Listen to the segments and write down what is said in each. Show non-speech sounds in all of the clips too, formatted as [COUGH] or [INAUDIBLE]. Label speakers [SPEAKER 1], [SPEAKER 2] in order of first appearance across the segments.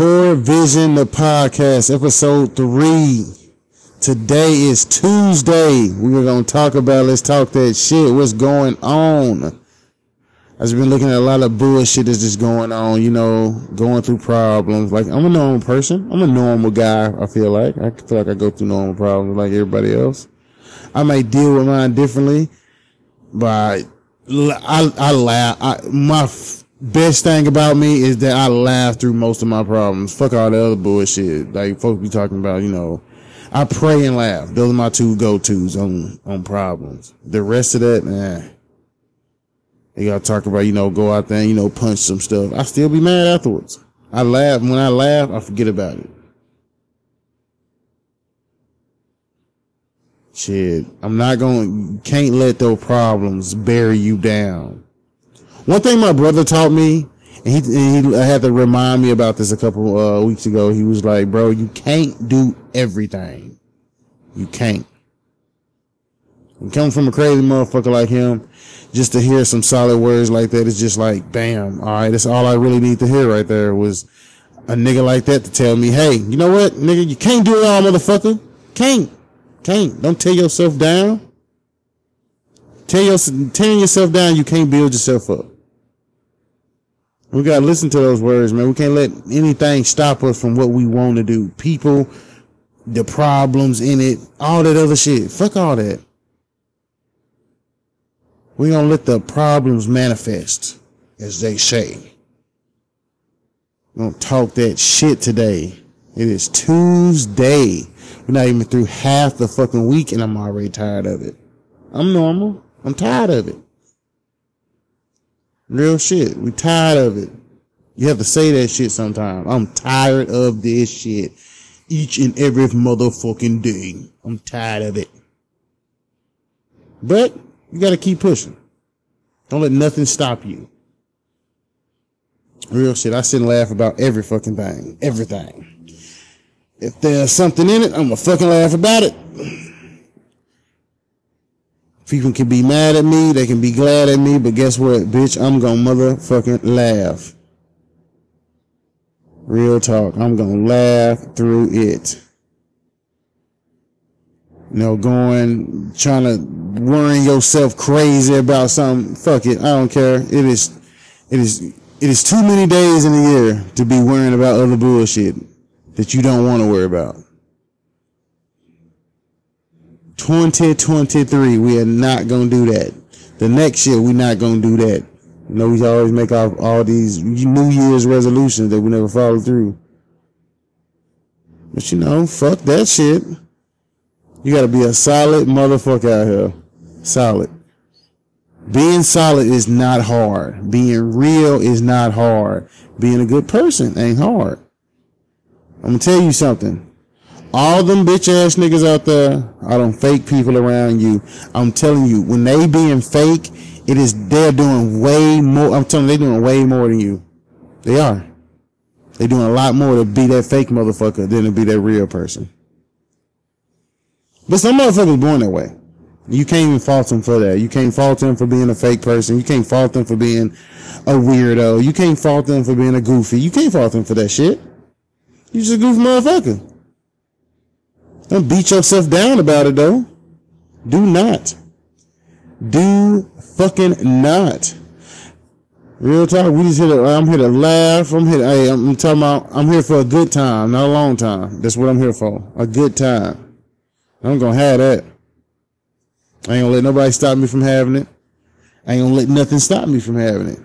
[SPEAKER 1] Poor Vision, the podcast, episode three. Today is Tuesday. We are going to talk about, let's talk that shit. What's going on? I've been looking at a lot of bullshit that's just going on, you know, going through problems. Like, I'm a normal person. I'm a normal guy, I feel like. I feel like I go through normal problems like everybody else. I may deal with mine differently, but I, I laugh. I, my best thing about me is that I laugh through most of my problems. Fuck all the other bullshit. Like folks be talking about, you know, I pray and laugh. Those are my two go-tos on, on problems. The rest of that, man. They gotta talk about, you know, go out there and, you know, punch some stuff. I still be mad afterwards. I laugh. When I laugh, I forget about it. Shit, I'm not gonna. can't let those problems bury you down. One thing my brother taught me, and he, and he had to remind me about this a couple uh, weeks ago. He was like, bro, you can't do everything. You can't. And coming from a crazy motherfucker like him, just to hear some solid words like that is just like, bam, all right, that's all I really need to hear right there was a nigga like that to tell me, hey, you know what, nigga, you can't do it all, motherfucker. Can't. Can't. Don't tear yourself down. Tear your, tearing yourself down, you can't build yourself up. We gotta listen to those words, man. We can't let anything stop us from what we want to do. People, the problems in it, all that other shit. Fuck all that. We gonna let the problems manifest, as they say. We gonna talk that shit today. It is Tuesday. We're not even through half the fucking week and I'm already tired of it. I'm normal. I'm tired of it. Real shit. We tired of it. You have to say that shit sometime. I'm tired of this shit. Each and every motherfucking day. I'm tired of it. But you gotta keep pushing. Don't let nothing stop you. Real shit. I sit and laugh about every fucking thing. Everything. If there's something in it, I'm gonna fucking laugh about it. People can be mad at me, they can be glad at me, but guess what, bitch? I'm gonna motherfucking laugh. Real talk. I'm gonna laugh through it. You know, going, trying to worrying yourself crazy about something. Fuck it. I don't care. It is, it is, it is too many days in a year to be worrying about other bullshit that you don't want to worry about. 2023, we are not going to do that. The next year, we're not going to do that. You know, we always make all, all these New Year's resolutions that we never follow through. But you know, fuck that shit. You gotta be a solid motherfucker out here. Solid. Being solid is not hard. Being real is not hard. Being a good person ain't hard. I'm gonna tell you something. All them bitch ass niggas out there are them fake people around you. I'm telling you, when they being fake, it is they're doing way more. I'm telling you, they're doing way more than you. They are. They're doing a lot more to be that fake motherfucker than to be that real person. But some motherfuckers born that way. You can't even fault them for that. You can't fault them for being a fake person. You can't fault them for being a weirdo. You can't fault them for being a goofy. You can't fault them for that shit. You just a goofy motherfucker. Don't beat yourself down about it though. Do not. Do fucking not. Real talk. We just here to, I'm here to laugh. I'm here to, hey, I'm, I'm talking about, I'm here for a good time, not a long time. That's what I'm here for. A good time. I'm gonna have that. I ain't gonna let nobody stop me from having it. I ain't gonna let nothing stop me from having it.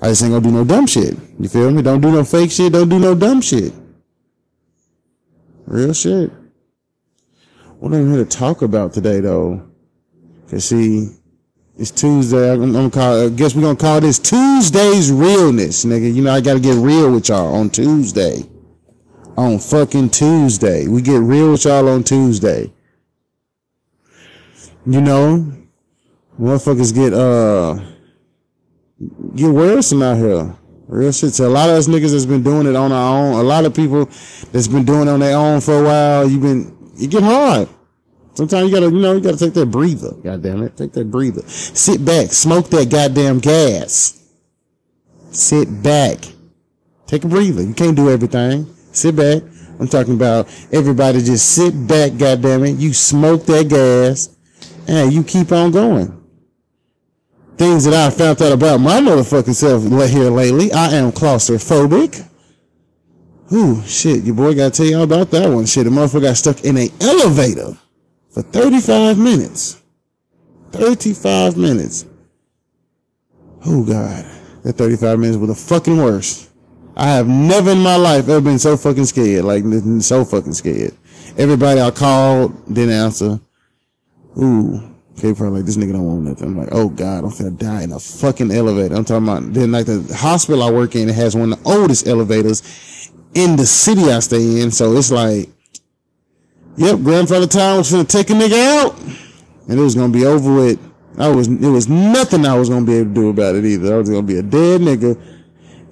[SPEAKER 1] I just ain't gonna do no dumb shit. You feel me? Don't do no fake shit. Don't do no dumb shit. Real shit. What I'm here to talk about today, though, cause see, it's Tuesday. I'm, I'm call. I guess we're gonna call this Tuesday's realness, nigga. You know, I gotta get real with y'all on Tuesday. On fucking Tuesday, we get real with y'all on Tuesday. You know, motherfuckers get uh get worrisome out here. Real shit. So a lot of us niggas that's been doing it on our own. A lot of people that's been doing it on their own for a while. You've been you get hard. Sometimes you gotta, you know, you gotta take that breather. God damn it. Take that breather. Sit back. Smoke that goddamn gas. Sit back. Take a breather. You can't do everything. Sit back. I'm talking about everybody just sit back, goddamn it. You smoke that gas and you keep on going. Things that I found out about my motherfucking self here lately. I am claustrophobic. Ooh, shit, your boy gotta tell y'all about that one. Shit, the motherfucker got stuck in an elevator for 35 minutes. 35 minutes. Oh God, that 35 minutes was the fucking worst. I have never in my life ever been so fucking scared, like so fucking scared. Everybody I called didn't answer. Ooh, okay, probably like this nigga don't want nothing. I'm like, oh God, I'm gonna die in a fucking elevator. I'm talking about then like the hospital I work in it has one of the oldest elevators in the city I stay in. So it's like, yep, grandfather time was gonna take a nigga out, and it was gonna be over with. I was, it was nothing I was gonna be able to do about it either. I was gonna be a dead nigga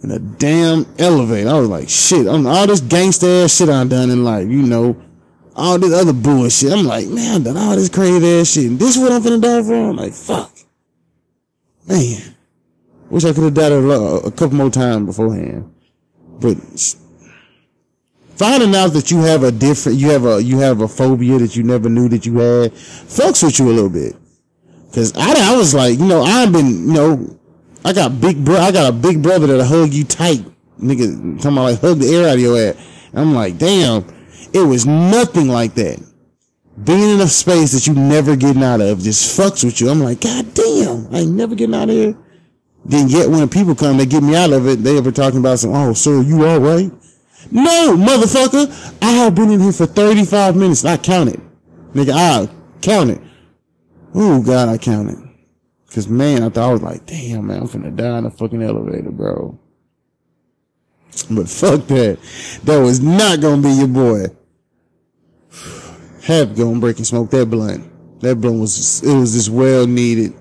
[SPEAKER 1] in a damn elevator. I was like, shit, I'm all this gangster ass shit I done in life, you know, all this other bullshit. I'm like, man, I've done all this crazy ass shit, and this is what I'm gonna die for. I'm like, fuck, man. Wish I could have died a, a couple more times beforehand, but finding out that you have a different, you have a, you have a phobia that you never knew that you had, fucks with you a little bit. Cause I, I was like, you know, I've been, you know, I got big bro, I got a big brother that'll hug you tight, nigga. Talking about like hug the air out of your ass. I'm like, damn, it was nothing like that. Being in a space that you never getting out of just fucks with you. I'm like, god damn, I ain't never getting out of here. Then yet when people come, they get me out of it. They ever talking about some, oh, sir, you all right? No, motherfucker. I have been in here for 35 minutes. I counted. Nigga, I counted. Oh, God, I counted. Cause man, I thought I was like, damn, man, I'm finna die in a fucking elevator, bro. But fuck that. That was not gonna be your boy. Have to go and break and smoke that blunt. That blunt was, it was just well needed.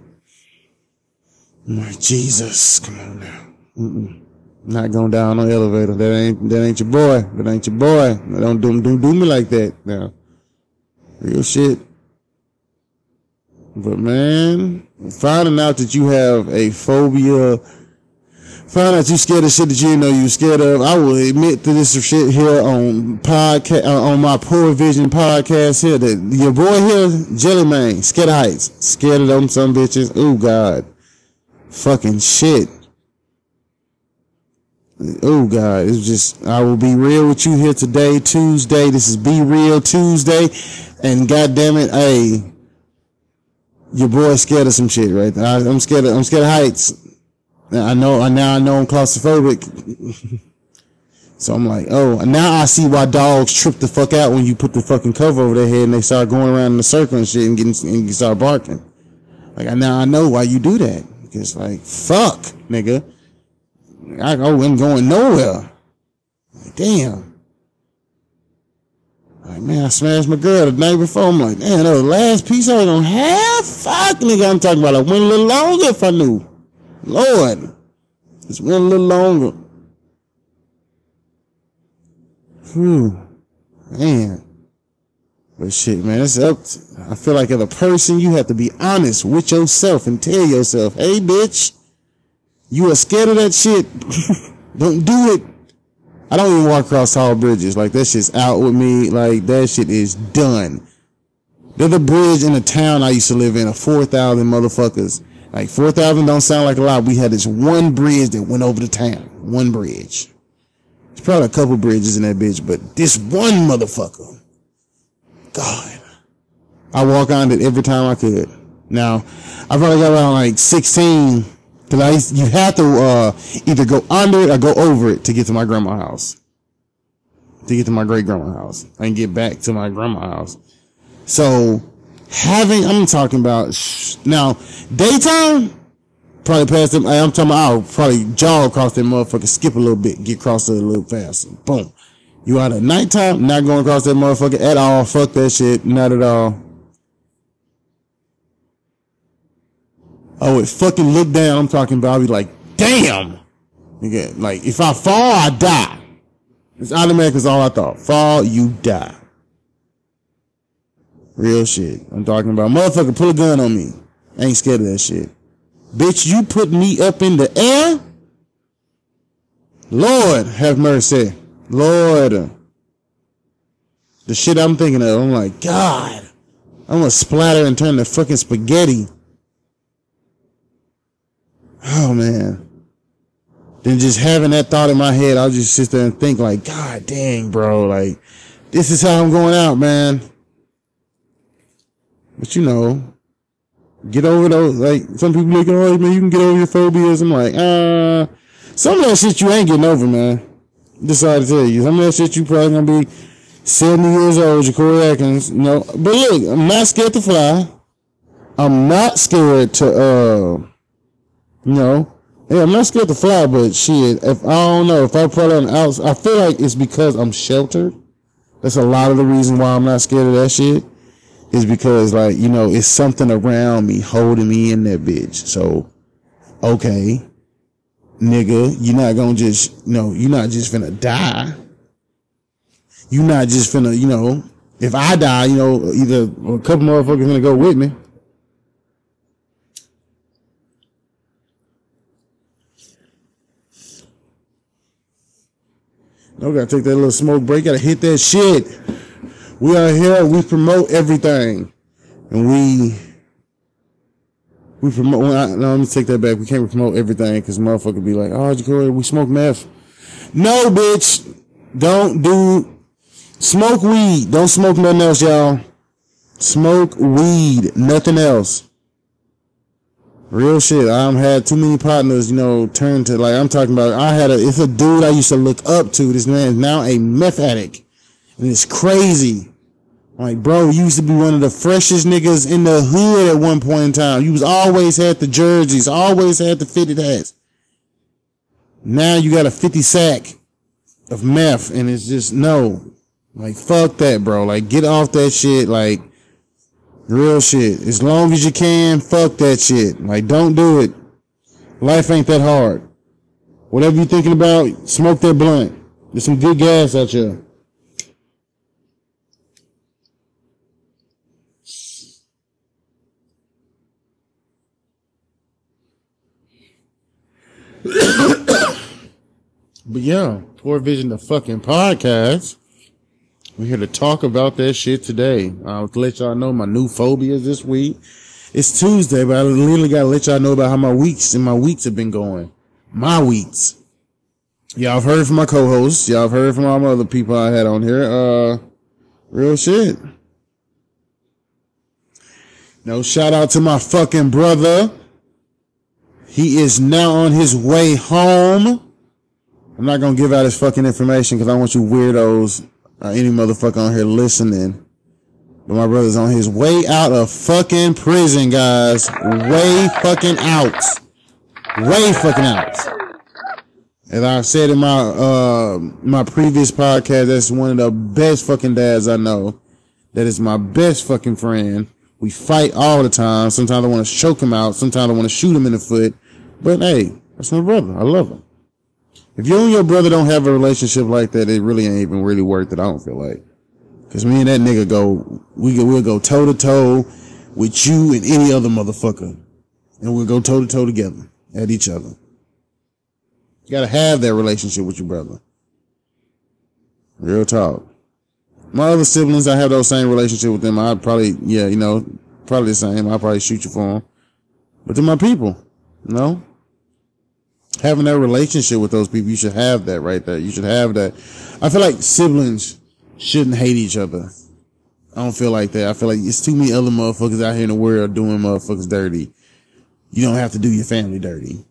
[SPEAKER 1] I'm Jesus, come on now. Mm-mm. Not going down on elevator. That ain't that ain't your boy. That ain't your boy. Don't do don't do me like that. Now, real shit. But man, finding out that you have a phobia, finding out you scared of shit that you know you scared of. I will admit to this shit here on podcast uh, on my Poor Vision podcast here that your boy here, Jelly Man, scared of heights, scared of them some bitches. Oh God, fucking shit. Oh God, it's just I will be real with you here today, Tuesday. This is Be Real Tuesday, and God damn it, hey, your boy scared of some shit, right? there. I, am scared of I'm scared of heights. I know, I now I know I'm claustrophobic. so I'm like, oh, now I see why dogs trip the fuck out when you put the fucking cover over their head and they start going around in a circle and shit and getting and start barking. Like I now I know why you do that because like fuck, nigga. I wasn't going nowhere. Like, damn. Like, man, I smashed my girl the night before. I'm like, damn, that was the last piece I was gonna have? Fuck, nigga, I'm talking about I went a little longer if I knew. Lord. Just went a little longer. Whew. Man. But shit, man, it's up. To, I feel like as a person, you have to be honest with yourself and tell yourself, hey, bitch, you are scared of that shit. [LAUGHS] Don't do it. I don't even walk across tall bridges. Like that shit's out with me. Like that shit is done. There's a bridge in a town I used to live in, a 4,000 motherfuckers. Like 4,000 don't sound like a lot. We had this one bridge that went over the town. One bridge. It's probably a couple bridges in that bitch, but this one motherfucker. God. I walk on it every time I could. Now, I probably got around like 16 Cause I used, you have to uh, either go under it or go over it to get to my grandma's house. To get to my great grandma's house and get back to my grandma's house. So having, I'm talking about sh- now daytime, probably past them. I'm talking about I'll probably jog across that motherfucker, skip a little bit, get across it a little faster. Boom. You out at nighttime, not going across that motherfucker at all. Fuck that shit. Not at all. I would fucking look down. I'm talking about, I'd be like, damn. Nigga, like, if I fall, I die. It's automatic is all I thought. Fall, you die. Real shit. I'm talking about motherfucker pull a gun on me. I ain't scared of that shit. Bitch, you put me up in the air? Lord have mercy. Lord. The shit I'm thinking of, I'm like, God, I'm gonna splatter and turn to fucking spaghetti. Oh man. Then just having that thought in my head, I'll just sit there and think like, God dang, bro, like, this is how I'm going out, man. But you know, get over those, like, some people like, oh, man, you can get over your phobias. I'm like, uh, some of that shit you ain't getting over, man. Decided to tell you. Some of that shit you probably gonna be 70 years old, Jacory Atkins, you know. But look, I'm not scared to fly. I'm not scared to, uh, you know, yeah, I'm not scared to fly, but shit, if I don't know, if I put on the outside, I feel like it's because I'm sheltered. That's a lot of the reason why I'm not scared of that shit. Is because like, you know, it's something around me holding me in that bitch. So, okay, nigga, you're not gonna just, you know, you're not just finna die. You're not just finna, you know, if I die, you know, either a couple motherfuckers gonna go with me. No, gotta take that little smoke break. Gotta hit that shit. We are here. We promote everything, and we we promote. Well, no, let me take that back. We can't promote everything because motherfucker be like, "Oh, Jacory, we smoke meth." No, bitch. Don't do smoke weed. Don't smoke nothing else, y'all. Smoke weed, nothing else. Real shit. I've had too many partners, you know, turn to like I'm talking about. I had a it's a dude I used to look up to. This man is now a meth addict, and it's crazy. Like, bro, you used to be one of the freshest niggas in the hood at one point in time. You was always had the jerseys, always had the fitted hats. Now you got a 50 sack of meth, and it's just no. Like, fuck that, bro. Like, get off that shit. Like, Real shit. As long as you can, fuck that shit. Like, don't do it. Life ain't that hard. Whatever you're thinking about, smoke that blunt. There's some good gas out here. But yeah, Poor Vision the fucking podcast. We're here to talk about that shit today. I'll let y'all know my new phobias this week. It's Tuesday, but I literally gotta let y'all know about how my weeks and my weeks have been going. My weeks. Y'all have heard from my co-hosts. Y'all have heard from all my other people I had on here. Uh, real shit. No shout out to my fucking brother. He is now on his way home. I'm not gonna give out his fucking information because I want you weirdos or any motherfucker on here listening. But my brother's on his way out of fucking prison, guys. Way fucking out. Way fucking out. As I said in my uh my previous podcast, that's one of the best fucking dads I know. That is my best fucking friend. We fight all the time. Sometimes I want to choke him out. Sometimes I want to shoot him in the foot. But hey, that's my brother. I love him. If you and your brother don't have a relationship like that, it really ain't even really worth it. I don't feel like. Cause me and that nigga go, we we'll go toe to toe with you and any other motherfucker. And we'll go toe to toe together at each other. You gotta have that relationship with your brother. Real talk. My other siblings, I have those same relationship with them. I'd probably, yeah, you know, probably the same. I'd probably shoot you for them. But they're my people, you know? Having that relationship with those people, you should have that right there. You should have that. I feel like siblings shouldn't hate each other. I don't feel like that. I feel like it's too many other motherfuckers out here in the world doing motherfuckers dirty. You don't have to do your family dirty.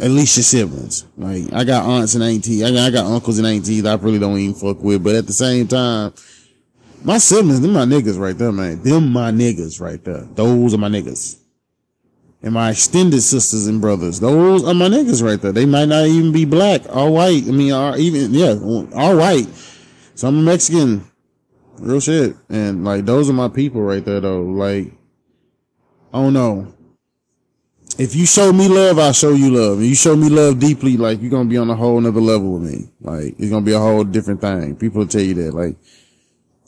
[SPEAKER 1] At least your siblings. Like, I got aunts and aunties. I got, I got uncles and aunties that I really don't even fuck with. But at the same time, my siblings, them my niggas right there, man. Them my niggas right there. Those are my niggas and my extended sisters and brothers. Those are my niggas right there. They might not even be black or white. I mean, or even, yeah, all white. So I'm Mexican. Real shit. And like, those are my people right there though. Like, I don't know. If you show me love, I'll show you love. If you show me love deeply, like, you're gonna be on a whole nother level with me. Like, it's gonna be a whole different thing. People will tell you that. Like,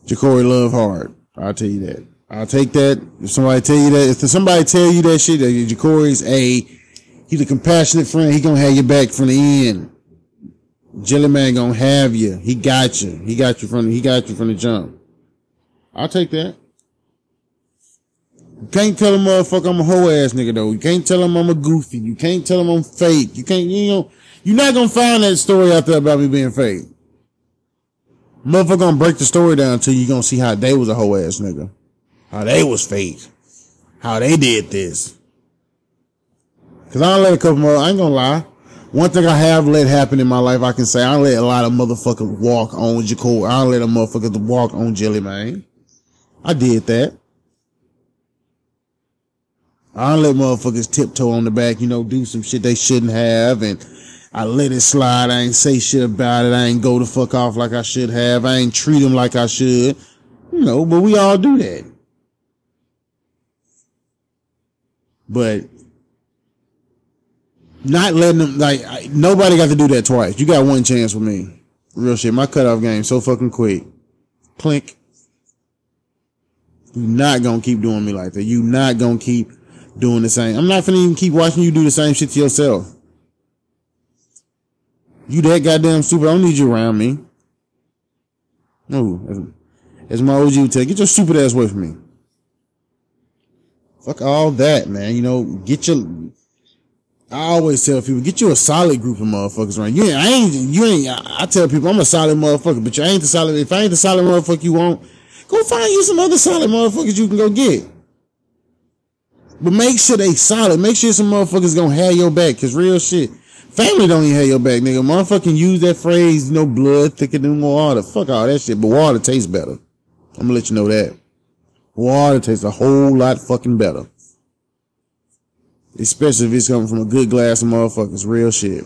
[SPEAKER 1] Jacory love hard. I'll tell you that. I'll take that. If somebody tell you that, if somebody tell you that shit, that Jacory's a, he's a compassionate friend, he gonna have your back from the end. Jelly Man gonna have you. He got you. He got you from he got you from the jump. I'll take that. You can't tell a motherfucker I'm a hoe ass nigga though. You can't tell him I'm a goofy. You can't tell him I'm fake. You can't, you know, you're not gonna find that story out there about me being fake. Motherfucker gonna break the story down you. You gonna see how they was a hoe ass nigga. How they was fake. How they did this. Cause I let a couple more, I ain't gonna lie. One thing I have let happen in my life, I can say I let a lot of motherfuckers walk on Jacob. I let a motherfucker walk on Jelly Man. I did that. I let motherfuckers tiptoe on the back, you know, do some shit they shouldn't have, and I let it slide. I ain't say shit about it. I ain't go the fuck off like I should have. I ain't treat them like I should. You know, but we all do that. But not letting them like I, nobody got to do that twice. You got one chance with me. Real shit. My cutoff game so fucking quick. Clink. You not gonna keep doing me like that. You not gonna keep doing the same. I'm not gonna even keep watching you do the same shit to yourself. You that goddamn stupid. I don't need you around me. No, as, as my OG would tell, get your stupid ass away from me. Fuck all that, man. You know, get your. I always tell people, get you a solid group of motherfuckers around. You ain't, I ain't, you ain't. I, I tell people, I'm a solid motherfucker, but you ain't the solid. If I ain't the solid motherfucker you want, go find you some other solid motherfuckers you can go get. But make sure they solid. Make sure some motherfuckers gonna have your back. Cause real shit, family don't even have your back, nigga. Motherfucking use that phrase, you know, blood thicker than water. Fuck all that shit. But water tastes better. I'm gonna let you know that. Water tastes a whole lot fucking better. Especially if it's coming from a good glass of motherfuckers. Real shit.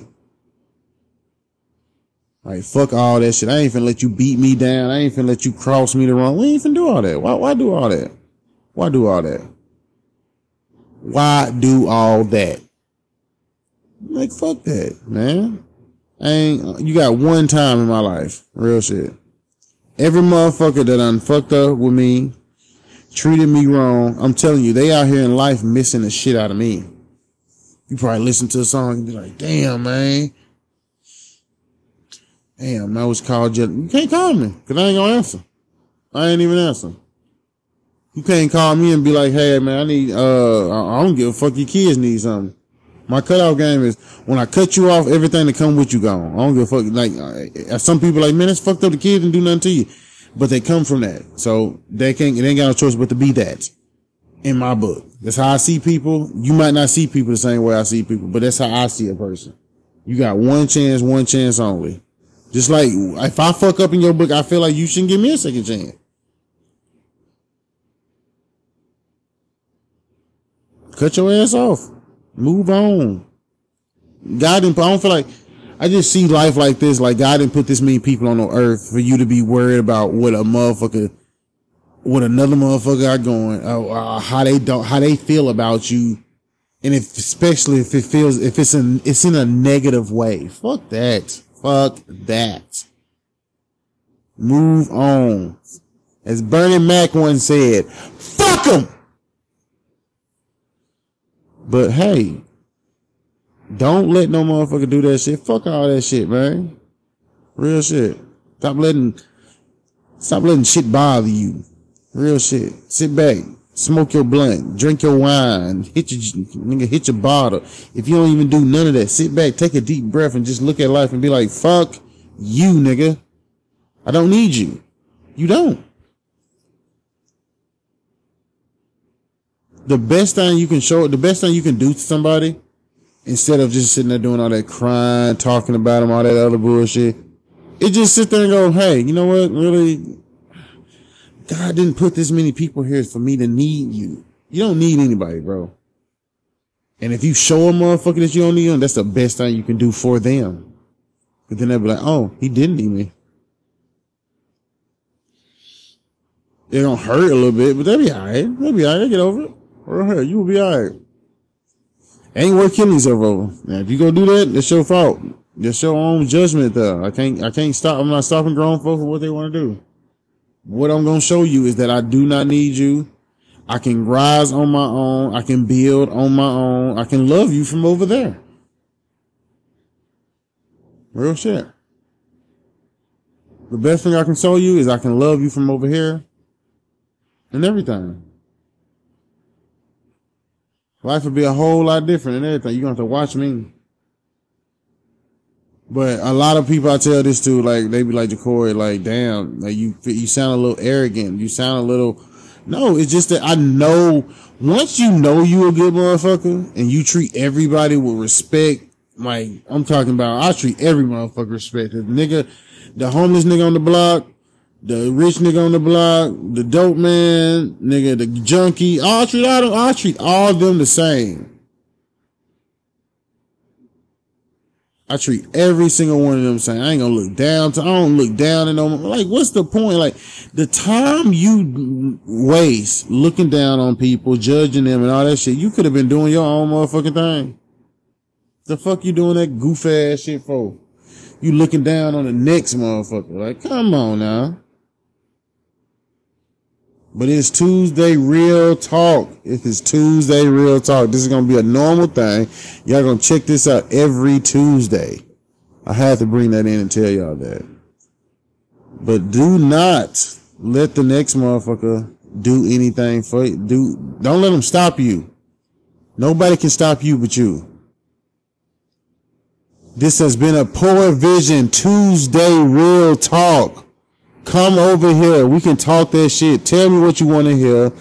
[SPEAKER 1] Like, fuck all that shit. I ain't finna let you beat me down. I ain't finna let you cross me the wrong. We ain't finna do all that. Why, why do all that? Why do all that? Why do all that? Like, fuck that, man. I ain't, you got one time in my life. Real shit. Every motherfucker that done fucked up with me, treated me wrong, I'm telling you, they out here in life missing the shit out of me. You probably listen to a song and be like, damn, man. Damn, I was called you. You can't call me, cause I ain't gonna answer. I ain't even answer. You can't call me and be like, hey man, I need uh I don't give a fuck your kids need something. My cutoff game is when I cut you off, everything that come with you gone. I don't give a fuck. Like some people like, man, it's fucked up. The kids and do nothing to you, but they come from that, so they can't. They ain't got no choice but to be that. In my book, that's how I see people. You might not see people the same way I see people, but that's how I see a person. You got one chance, one chance only. Just like if I fuck up in your book, I feel like you shouldn't give me a second chance. Cut your ass off. Move on. God didn't, I don't feel like, I just see life like this. Like God didn't put this many people on the earth for you to be worried about what a motherfucker, what another motherfucker are going, uh, uh, how they don't, how they feel about you. And if, especially if it feels, if it's in, it's in a negative way. Fuck that. Fuck that. Move on. As Bernie Mac once said, fuck them. But hey, don't let no motherfucker do that shit. Fuck all that shit, man. Real shit. Stop letting, stop letting shit bother you. Real shit. Sit back, smoke your blunt, drink your wine, hit your nigga, hit your bottle. If you don't even do none of that, sit back, take a deep breath, and just look at life and be like, "Fuck you, nigga. I don't need you. You don't." The best thing you can show, the best thing you can do to somebody instead of just sitting there doing all that crying, talking about them, all that other bullshit. It just sit there and go, hey, you know what? Really, God didn't put this many people here for me to need you. You don't need anybody, bro. And if you show a motherfucker that you don't need them, that's the best thing you can do for them. But then they'll be like, oh, he didn't need me. It don't hurt a little bit, but they'll be alright. They'll be alright. They'll get over it. Right here, you will be alright. Ain't worth yourself over. Now, if you go do that, that's your fault. That's your own judgment though. I can't, I can't stop. I'm not stopping grown folks for what they want to do. What I'm going to show you is that I do not need you. I can rise on my own. I can build on my own. I can love you from over there. Real shit. the best thing I can show you is I can love you from over here and everything. Life would be a whole lot different and everything. You're to have to watch me. But a lot of people I tell this to, like, they be like, Jacory, like, damn, like, you, you sound a little arrogant. You sound a little, no, it's just that I know, once you know you a good motherfucker and you treat everybody with respect, like, I'm talking about, I treat every motherfucker respect. The nigga, the homeless nigga on the block, the rich nigga on the block, the dope man, nigga, the junkie. I treat all them, I treat all them the same. I treat every single one of them saying I ain't gonna look down to I don't look down and them. Like, what's the point? Like the time you waste looking down on people, judging them and all that shit, you could have been doing your own motherfucking thing. The fuck you doing that goof ass shit for? You looking down on the next motherfucker. Like, come on now. But it's Tuesday real talk. If it's Tuesday real talk, this is to be a normal thing. Y'all to check this out every Tuesday. I have to bring that in and tell y'all that. But do not let the next motherfucker do anything for you. Do, don't let them stop you. Nobody can stop you but you. This has been a Poor Vision Tuesday real talk. Come over here. We can talk that shit. Tell me what you want to hear.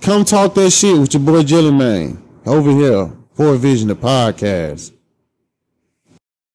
[SPEAKER 1] Come talk that shit with your boy Jelly Man over here. Poor Vision, the podcast.